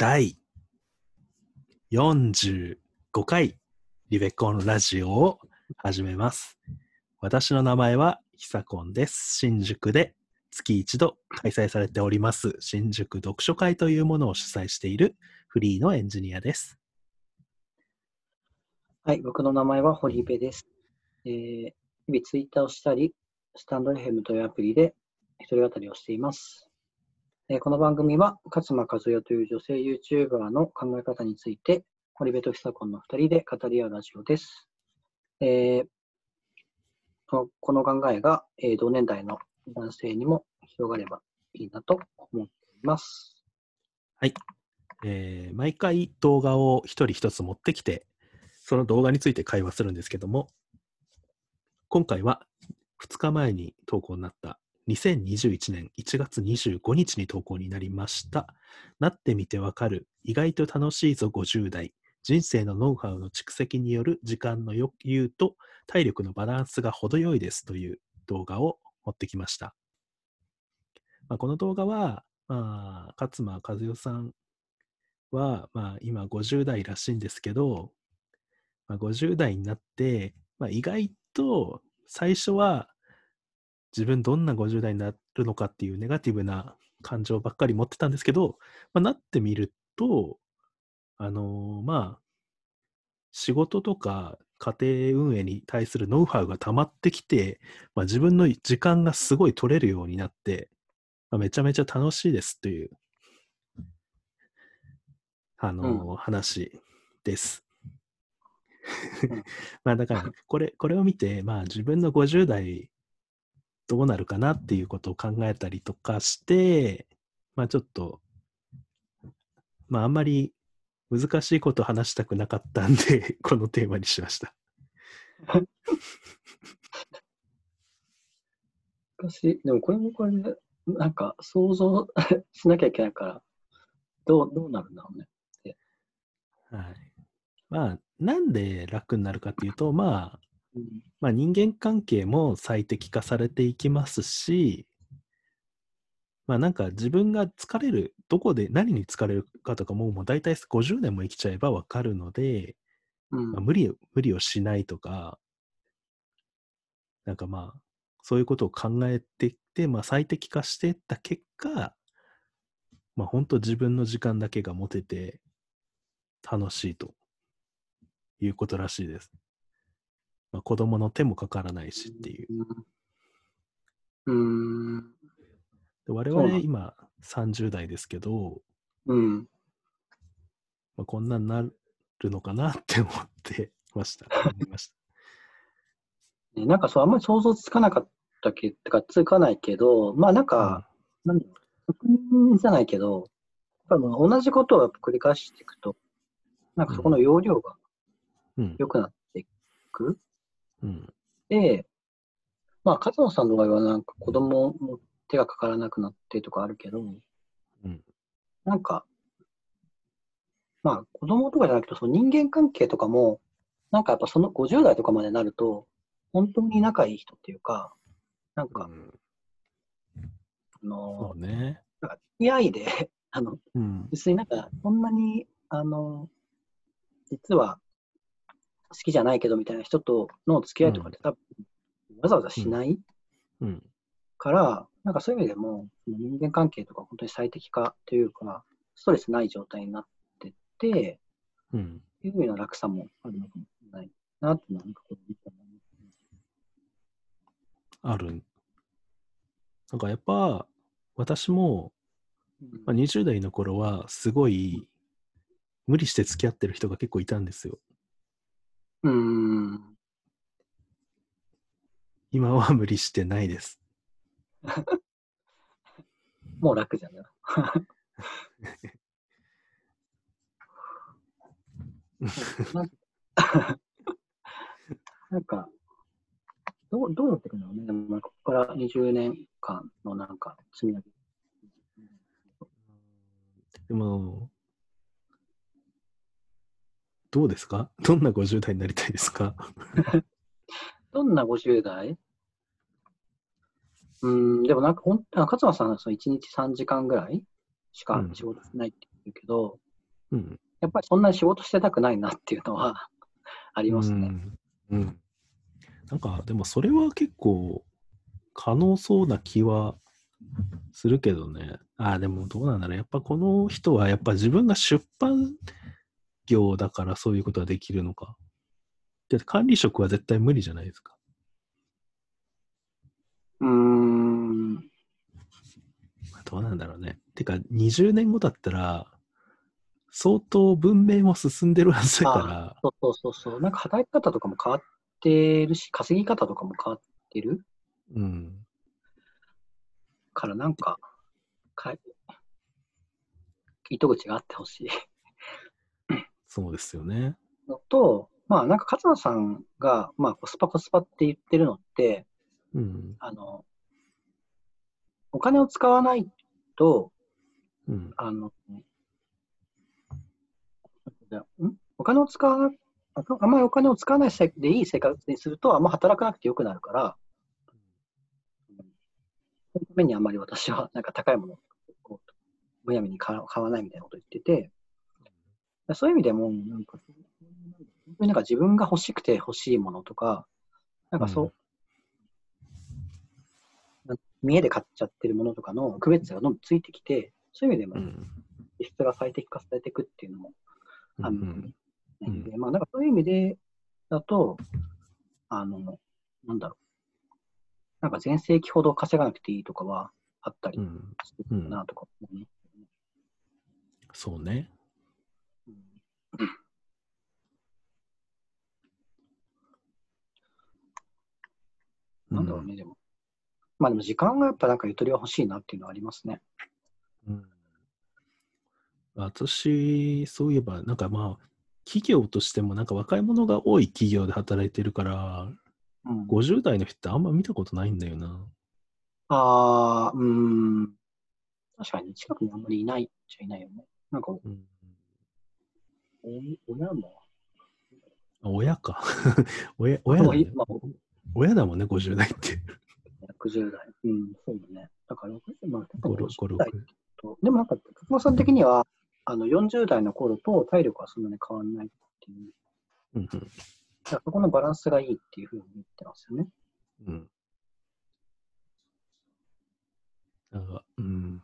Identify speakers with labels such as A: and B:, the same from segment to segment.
A: 第45回リベコンラジオを始めます。私の名前はひさこんです。新宿で月一度開催されております新宿読書会というものを主催しているフリーのエンジニアです。
B: はい、僕の名前は堀部です。えー、日々ツイッターをしたり、スタンド FM というアプリで一人語りをしています。えこの番組は、勝間和代という女性 YouTuber の考え方について、堀部と久子の二人で語り合うラジオです。えーこの考えが、え同年代の男性にも広がればいいなと思っています。
A: はいえー毎回動画を一人一つ持ってきて、その動画について会話するんですけども、今回は2日前に投稿になった2021年1月25日に投稿になりました。なってみてわかる、意外と楽しいぞ50代、人生のノウハウの蓄積による時間の余裕と体力のバランスが程よいですという動画を持ってきました。まあ、この動画は、まあ、勝間和代さんは、まあ、今50代らしいんですけど、まあ、50代になって、まあ、意外と最初は自分どんな50代になるのかっていうネガティブな感情ばっかり持ってたんですけど、まあ、なってみると、あのーまあ、仕事とか家庭運営に対するノウハウが溜まってきて、まあ、自分の時間がすごい取れるようになって、まあ、めちゃめちゃ楽しいですという、あのー話です。
B: うん
A: まあだから、これ、これを見て、まあ自分の50代どうなるかなっていうことを考えたりとかして、まあちょっと、まああんまり難しいことを話したくなかったんで、このテーマにしました。
B: しかし、でもこれもこれで、なんか想像 しなきゃいけないから、どう、どうなるんだろうね。
A: はい。まあ、なんで楽になるかっていうと、まあ、
B: うん
A: まあ人間関係も最適化されていきますし、まあなんか自分が疲れる、どこで何に疲れるかとかももう大体50年も生きちゃえばわかるので、
B: うん
A: まあ、無理を、無理をしないとか、なんかまあ、そういうことを考えていって、まあ最適化していった結果、まあ本当自分の時間だけが持てて楽しいということらしいです。まあ子供の手もかからないしっていう。
B: うん。うん。
A: で我々今30代ですけど、
B: うん。
A: まあ、こんなんなるのかなって思ってました。思いました。
B: ねなんかそう、あんまり想像つかなかったけど、かつかないけど、まあなんか、なんだろう確認じゃないけど、やっぱりもう同じことを繰り返していくと、なんかそこの容量が
A: うん。
B: 良くなっていく。
A: うん。
B: で、まあ、勝野さんの場合はなんか子供も手がかからなくなってとかあるけど、
A: うん。
B: なんか、まあ、子供とかじゃなくて、その人間関係とかも、なんかやっぱその50代とかまでなると、本当に仲いい人っていうか、なんか、
A: うん
B: あ
A: そ
B: の
A: う、ね。
B: なんか付き合いで、あの、
A: うん。
B: 別になんか、そんなに、あの、実は好きじゃないけどみたいな人との付き合いとかって多分、わざわざしない
A: うん。
B: から、なんかそういう意味でも、人間関係とか本当に最適化というか、ストレスない状態になってって、
A: うん。
B: っていう意味の楽さもあるのかもしれないなっていうのは、なんかこう
A: ある。なんかやっぱ、私も、
B: うん
A: まあ、20代の頃は、すごい、無理して付き合ってる人が結構いたんですよ。
B: うーん。
A: 今は無理してないです。
B: もう楽じゃない。なんか なんか、どう、どうなっていくんだろうね。でも、ここから20年間のなんか積み上げ。
A: でも、どうですか？どんな50代になりたいですか？
B: どんな50代うーん、でもなんか本当、勝間さんはその1日3時間ぐらいしか
A: うん
B: 仕事しないって言うけど、
A: うん。
B: やっぱりそんなに仕事してたくないなっていうのは ありますね。
A: うん。うん。なんか、でもそれは結構可能そうな気はするけどね。ああ、でもどうなんだろう。やっぱこの人はやっぱ自分が出版業だからそういうことができるのか。で管理職は絶対無理じゃないですか。
B: うーん。
A: まあどうなんだろうね。てか、20年後だったら、相当文明も進んでるはずだから、
B: そうそうそうそう。なんか働き方とかも変わってるし、稼ぎ方とかも変わってる
A: うん。
B: から、なんか、か糸口があってほしい
A: そうですよね。
B: のと、まあなんか勝野さんが、まあコスパコスパって言ってるのって、
A: うん。
B: あの、お金を使わないと、
A: うん。
B: あの、じゃあん？お金を使わな、ああんまりお金を使わないせでいい生活にすると、あんま働かなくてよくなるから、そのためにあんまり私はなんか高いものをむやみに買わ買わないみたいなことを言ってて、そういう意味でも、なんか、本当になんか自分が欲しくて欲しいものとか、なんかそう、見栄で買っちゃってるものとかの区別がどんどんついてきて、そういう意味でも
A: うん。
B: 質が最適化されていくっていうのも
A: うん
B: ある
A: うん
B: ので、まあ、なんかそういう意味でだと、あの、なんだろう。なんか全盛期ほど稼がなくていいとかはあったり
A: うん。
B: するかなとか思うね。
A: そうね。
B: うんなんだろうね、でも。まあでも時間がやっぱなんかゆとりは欲しいなっていうのはありますね。
A: うん私、そういえば、なんかまあ、企業としてもなんか若い者が多い企業で働いてるから、
B: うん、
A: 50代の人ってあんま見たことないんだよな。
B: ああ、うーん。確かに近くにあんまりいないっちゃいないよね。なんか、
A: うん、
B: お親も、
A: あ親か。親親だ、ね
B: まあ、
A: 親だもんね、50代って。
B: 60代。うん、そうだね。だから60、まあ、
A: 5、6、
B: 50
A: 5、
B: 代
A: 6。
B: と、でもなんか、勝間さん的には、あの、40代の頃と体力はそんなに変わらないっていう、
A: うん
B: だからそこのバランスがいいっていうふうに言ってますよね。
A: うん。うん。なんか、うん。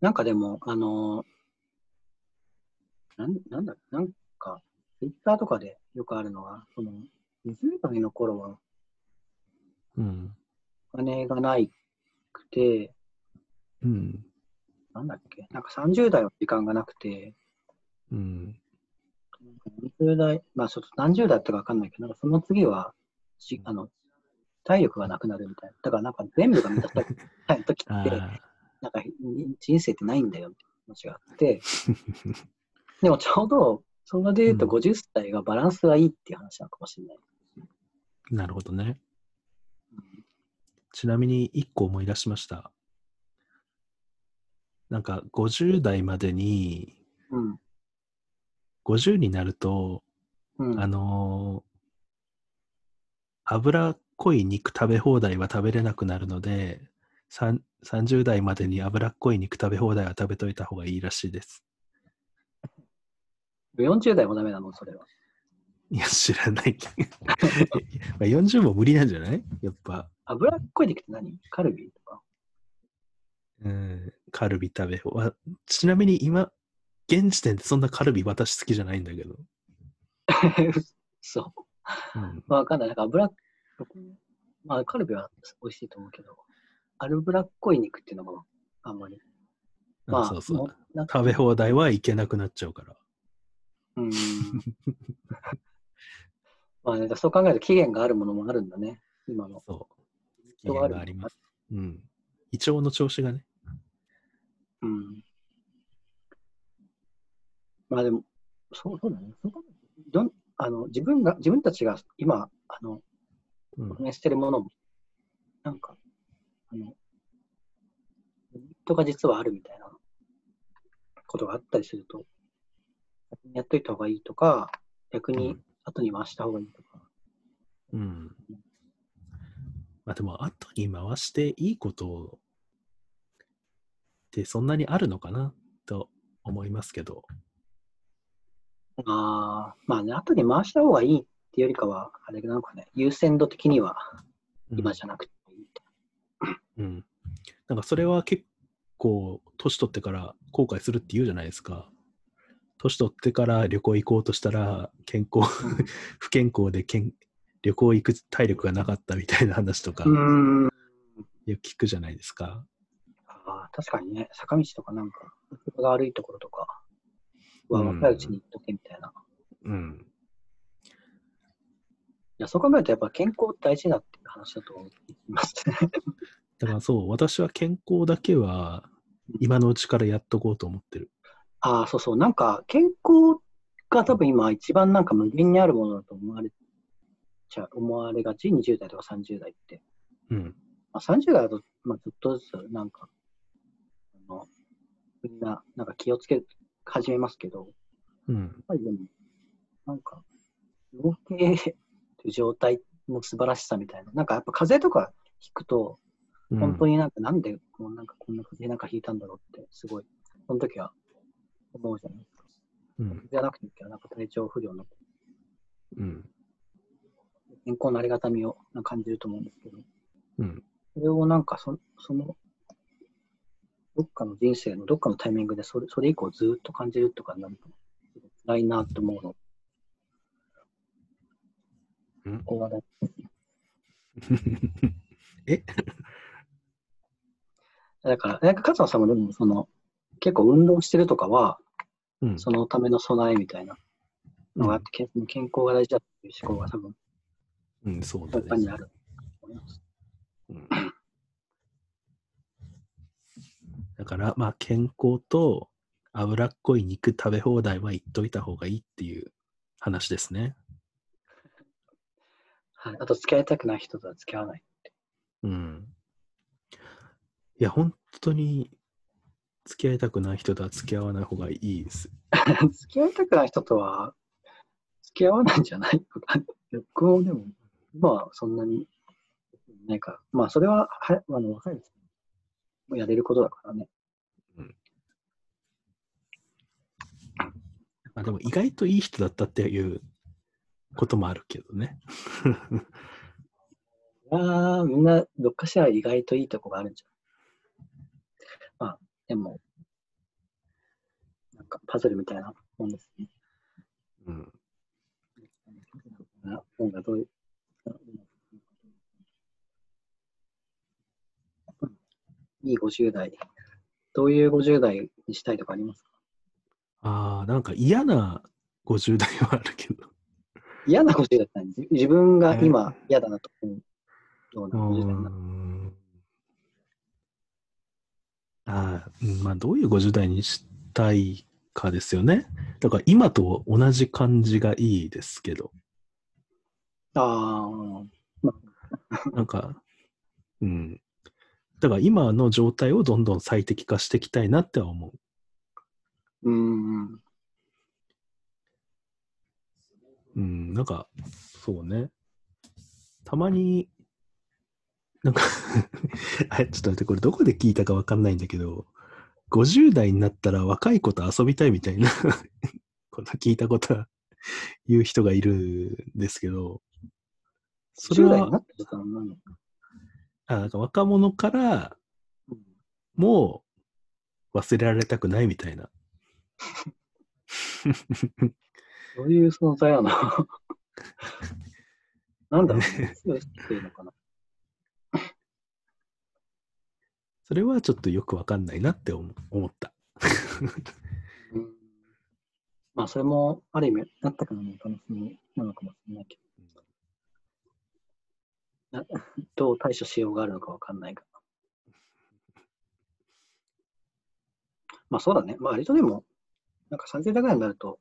B: なんかでも、あのなん、なんだ、なんか、ツイッターとかでよくあるのは、その、20代の頃は
A: うん。
B: お金がないくて、
A: うん。
B: なんだっけ、なんか30代は時間がなくて、
A: うん。
B: 40代、まあちょっと何十代とかわかんないけど、なんかその次は、しあの、体力がなくなるみたいな。だからなんか全部が満たされ ない時って。なんか人生ってないんだよって話があって、でもちょうど、それで言うと
A: うん
B: 50歳がバランスがいいっていう話なのかもしれない。
A: なるほどね。
B: うん
A: ちなみに1個思い出しました。なんか50代までに、
B: うん。
A: 50になると、
B: うん。
A: あのー脂っこい肉食べ放題は食べれなくなるので、さん30代までに脂っこい肉食べ放題は食べといた方がいいらしいです。
B: 40代もダメなの、それは。
A: いや、知らない。まあ40も無理なんじゃない？やっぱ、
B: 脂っこい肉って何？カルビとか。
A: うん、カルビ食べ放わちなみに今、現時点でそんなカルビ私好きじゃないんだけど。
B: そう。
A: うん、
B: まあわかんない。なんか脂っ、まあカルビは美味しいと思うけど、脂っこい肉っていうのもあんまり。まあ、
A: そうそう食べ放題はいけなくなっちゃうから。
B: うーん。まあね、そう考えると期限があるものもあるんだね。今の。
A: そう。期限があります。うん。胃腸の調子がね。
B: うん。まあでも、そうそうだね。どんあの自分が、自分たちが今、あの、
A: うん
B: 運営してるものも、なんか、あの、リミットが実はあるみたいなことがあったりすると、やっといた方がいいとか、逆に
A: うん
B: 後に回した方がいいとか。
A: うん。まあでも、後に回していいことってそんなにあるのかなと思いますけど。
B: ああ、まあね、後に回した方がいいっていうよりかは、あれなのかね、優先度的には今じゃなくていい。
A: うん。なんかそれは結構、年取ってから後悔するって言うじゃないですか。年取ってから旅行行こうとしたら、健康、不健康でけん旅行行く体力がなかったみたいな話とか、
B: うん。
A: よく聞くじゃないですか。
B: ああ、確かにね、坂道とかなんか、人が悪いところとかは
A: うん
B: 若いうちに行っとけみたいな。
A: うん。
B: いや、そう考えるとやっぱ健康大事だっていう話だと思います。
A: だからそう、私は健康だけは今のうちからやっとこうと思ってる。
B: ああ、そうそう。なんか、健康が多分今一番なんか無限にあるものだと思われちゃ、思われがち、20代とか30代って。
A: うん。
B: まあ、30代だと、まあ、ずっとずつ、なんか、あの、みんな、なんか気をつけ始めますけど、やっ
A: うん。
B: ぱりでも、なんか、動ける状態の素晴らしさみたいな。なんかやっぱ風邪とかひくと、
A: うん
B: 本当になんかなんでこうなんかこんな風邪なんかひいたんだろうって、すごい、その時は思うじゃないですか。
A: うん。
B: じゃなくていいけど、なんか体調不良の
A: うん。
B: 健康のありがたみを感じると思うんですけど、
A: うん。
B: それをなんかそその、どっかの人生のどっかのタイミングでそれそれ以降ずっと感じるとかになると、辛いなと思うの。
A: うん？え？
B: だから、なんか勝野さんもでもその、結構運動してるとかは、
A: うん。
B: そのための備えみたいなのがあっ
A: う
B: て、健健康が大事だっていう思考が多分、
A: ん、うん、そうだね。
B: やっぱりあると思います。
A: うんだから、まあ、健康と脂っこい肉食べ放題は言っといた方がいいっていう話ですね。
B: はい。あと、付き合いたくない人とは付き合わない。
A: うん。いや、本当に、付き合いたくない人とは付き合わない方がいいです。
B: 付き合いたくない人とは、付き合わないんじゃない僕もでも、今はそんなに、ないから。まあ、それは、はあの、若いうちにやれることだからね。
A: まあ、でも、意外といい人だったっていうこともあるけどね。
B: ああ、みんな、どっかしら意外といいとこがあるんじゃん。まあ、でも、なんか、パズルみたいなもんですね。
A: うん。
B: な本がどういう、いい50代。どういう50代にしたいとかありますか？
A: ああ、なんか嫌な50代はあるけど。
B: 嫌な50代って何？自自分が今嫌だなと思うような50代になる。
A: んあまあ、どういう50代にしたいかですよね。だから今と同じ感じがいいですけど、
B: あ
A: なんか、うん。だから今の状態をどんどん最適化していきたいなっては思う。
B: あ、うん。
A: うん、なんか、そうね。たまに、なんか あ、ちょっと待って、これどこで聞いたかわかんないんだけど、50代になったら若い子と遊びたいみたいな こと聞いたことは 言う人がいるんですけど、それ
B: 10代にな
A: は。あなんか若者から
B: うん
A: もう忘れられたくないみたいな。
B: どういう存在やな。なんだろう、ね、っていうのかな。
A: それはちょっとよくわかんないなって思思った。
B: まあ、それも、ある意味、なったからの楽しみなのかもしれないけど、などう対処しようがあるのかわかんないが。まあ、そうだね。まあ、割とでも、なんか30代ぐらいになると、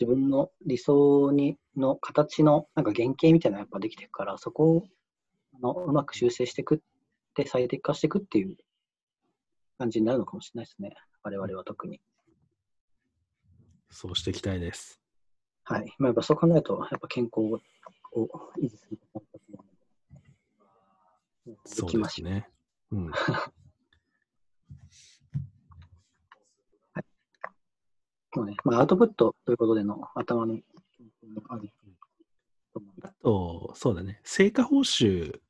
B: 自分の理想にの形のなんか原型みたいなのがやっぱできていくから、そこをあのうまく修正していくって、最適化していくっていう感じになるのかもしれないですね。我々は特に。
A: そうしていきたいです。
B: はい。まあ、やっぱそう考えると、やっぱ健康を維持する。
A: そう
B: 行きましょう。
A: ですね。うん。
B: まあ、アウトプットということでの頭のあと、
A: そうだね。成果報酬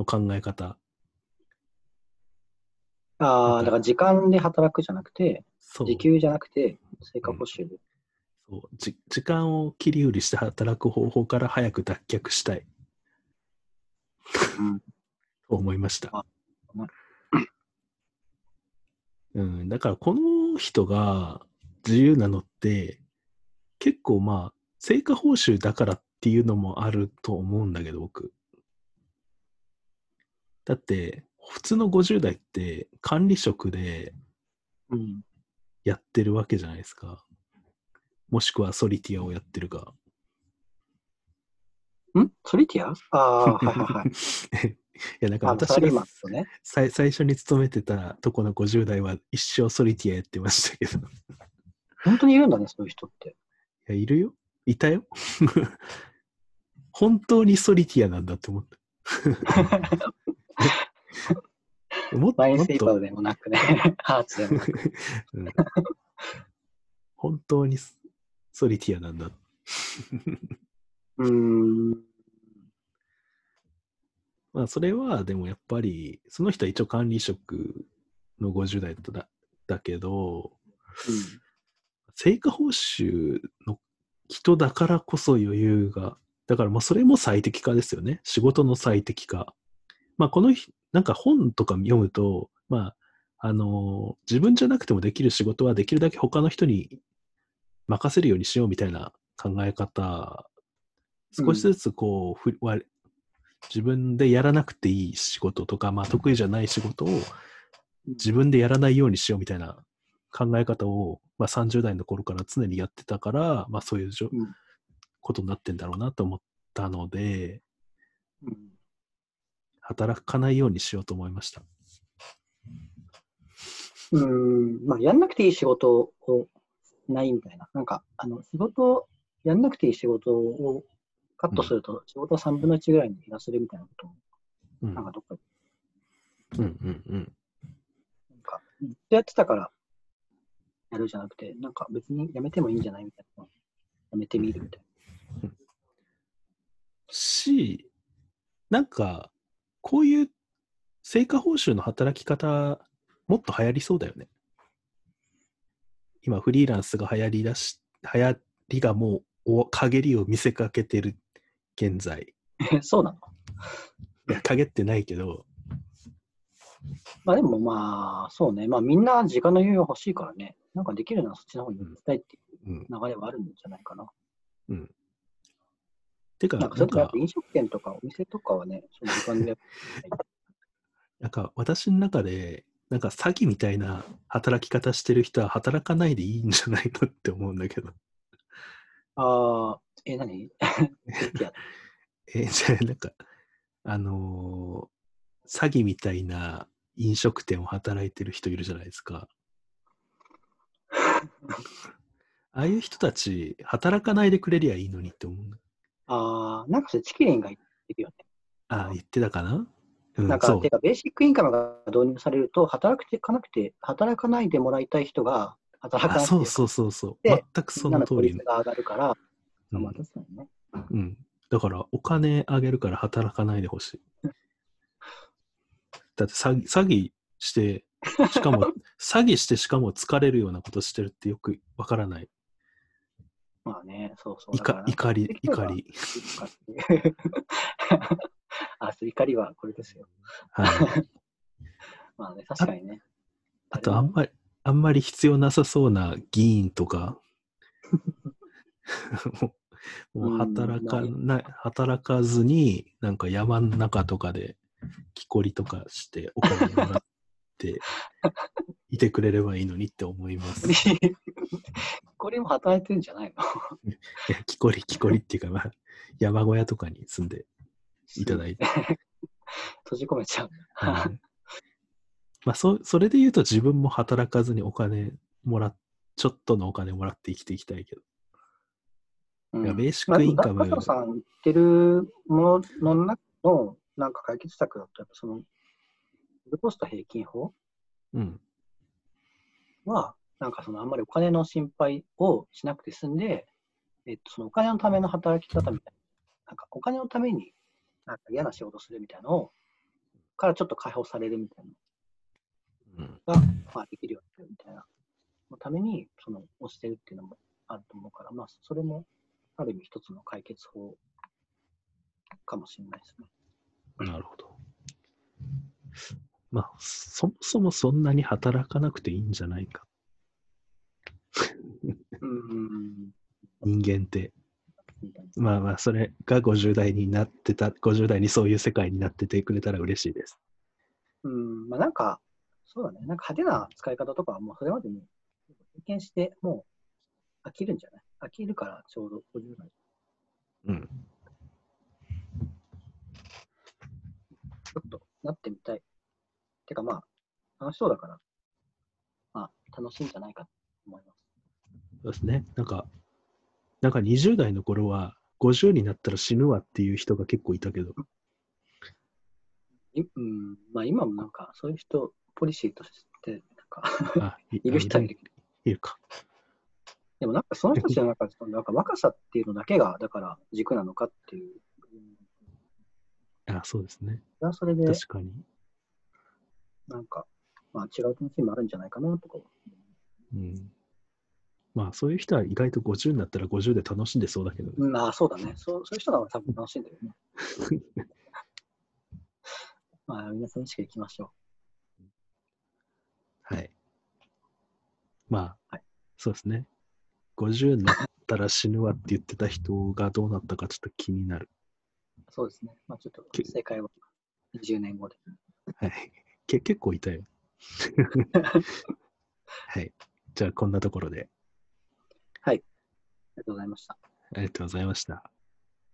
A: の考え方。
B: ああ、だから時間で働くじゃなくて、時給じゃなくて、成果報酬で。
A: そうじ時間を切り売りして働く方法から早く脱却したい
B: うん
A: と思いました
B: あ。
A: うん、だからこの人が自由なのって結構まあ成果報酬だからっていうのもあると思うんだけど僕。だって普通の50代って管理職で
B: うん。
A: やってるわけじゃないですか。もしくはソリティアをやってるか。
B: ん？ソリティア？ああ、はいはいはい。
A: いや、なんか
B: あ
A: 私が
B: ね。
A: 最最初に勤めてたとこの50代は一生ソリティアやってましたけど。い
B: 本当にいるんだね、そういう人って。
A: や、いるよ。いたよ。本当にソリティアなんだって思った。もっと
B: マイン
A: もっと、
B: セイバーでもなくね、ハーツでもなく。
A: うん本当にソリティアなんだ。
B: うーん。
A: まあ、それは、でもやっぱり、その人は一応管理職の50代だだだけど、成果報酬の人だからこそ余裕が、だからまあそれも最適化ですよね。仕事の最適化。まあこのひ、なんか本とか読むと、まあ、あの自分じゃなくてもできる仕事はできるだけ他の人に任せるようにしようみたいな考え方、少しずつこう、ふわ自分でやらなくていい仕事とか、まあ得意じゃない仕事を自分でやらないようにしようみたいな考え方を、まあ、30代の頃から常にやってたから、まあ、そういうことになってんだろうなと思ったので、
B: うん
A: 働かないようにしようと思いました。
B: うーん、まあ、やんなくていい仕事をないみたいな。なんか、あの、仕事、やんなくていい仕事をカットすると、仕事を3分の1ぐらいに減らせるみたいなことを、
A: うん、
B: なんかどっかで、
A: うん、うん、うん。
B: なんか、ずっとやってたから、やるじゃなくて、なんか別にやめてもいいんじゃないみたいな。やめてみるみたい
A: し、なんか、こういう成果報酬の働き方、もっと流行りそうだよね。今、フリーランスが流行りだし、流行りがもうお陰りを見せかけてる現在。
B: な。そうなの？
A: いや、陰ってないけど、
B: まあでもまあ、そうね。まあみんな時間の余裕欲しいからね。なんかできるならそっちの方に行きたいってい
A: うん。
B: う流れはあるんじゃないかな。
A: うん。てか、なん
B: か飲食店とかお店とかはね、その時間で
A: なんか私の中で、なんか詐欺みたいな働き方してる人は働かないでいいんじゃないのって思うんだけど。
B: ああ、え、何？
A: え、じゃあなんか、あのー詐欺みたいな飲食店を働いてる人いるじゃないですか。ああいう人たち、働かないでくれりゃいいのにって思う。
B: ああ、なんかそれチキリンが言ってるよね。
A: ああ、言ってたかな？うん、
B: なんか、て。か、ベーシックインカムが導入されると、働くてかなくて、働かないでもらいたい人が、働か
A: あ、
B: なくて
A: そうそうそうそう。
B: で
A: 全くその通り
B: の。が上がるから、
A: うん
B: まあ確かにね。
A: うん。だから、お金あげるから働かないでほしい。だって詐欺、詐欺して、しかも、詐欺してしかも疲れるようなことしてるってよくわからない。
B: まあね、そうそう。
A: 怒怒り怒り。
B: あ、そう怒りはこれですよ。
A: はい。
B: まあね、確かにね。
A: あと、あんまり、あんまり必要なさそうな議員とか、もう働か
B: うん
A: ない、働かずに、なんか山の中とかで、木こりとかして、お金もらって、いてくれればいいのにって思います。い
B: これも働いてるんじゃないの？
A: や木こり、木こりっていうか、まあ、山小屋とかに住んでいただいて。
B: 閉じ込めちゃう。
A: はいまあ、そそれで言うと自分も働かずにお金もらっ、ちょっとのお金もらって生きていきたいけど。
B: うん
A: いやベーシックインカム
B: まあさん言ってるものの中のなんか解決策だと、やっぱその、フルコスト平均法？
A: うん。
B: は、なんかそのあんまりお金の心配をしなくて済んで、えっと、そのお金のための働き方みたいな、なんかお金のためになんか嫌な仕事するみたいなのを、からちょっと解放されるみたいな
A: うん。
B: のが、まあ、できるようになるみたいな、のために、その、押してるっていうのもあると思うから、まあ、それも、ある意味一つの解決法かもしれないですね。
A: なるほど。まあ、そもそもそんなに働かなくていいんじゃないか。
B: うん。
A: 人間って。まあまあ、それが50代になってた、50代にそういう世界になっててくれたら嬉しいです。
B: うん、まあなんか、そうだね。なんか派手な使い方とかはもうそれまでに経験して、もう飽きるんじゃない？飽きるからちょうど50代。
A: うん。
B: ちょっとなってみたい。てかまあ、楽しそうだから、まあ楽しいんじゃないかと思います。
A: そうですね。なんか、なんか20代の頃は、50になったら死ぬわっていう人が結構いたけど、
B: いうん、まあ今もなんかそういう人、ポリシーとして、なんか
A: あ、い
B: いる人はいる。
A: いるか。
B: でもなんかその人たちの中で、なんか若さっていうのだけが、だから軸なのかっていう。
A: あ、そうですね。
B: それはそれで、
A: 確かに。
B: なんか、まあ違う楽しみもあるんじゃないかなとか。
A: うん。まあ、そういう人は意外と50になったら50で楽しんでそうだけどね。
B: うん、ああ、そうだね。そうそういう人が多分楽しんでるよね。まあ、皆さん意識いきましょ
A: はい。まあ、
B: はい
A: そうですね。50になったら死ぬわって言ってた人がどうなったかちょっと気になる。
B: う。そうですね。まあちょっと
A: け
B: 正解は20年後で。
A: はい。け結構いたよ。はい。じゃあ、こんなところで
B: ありがとうございました。
A: ありがとうございました。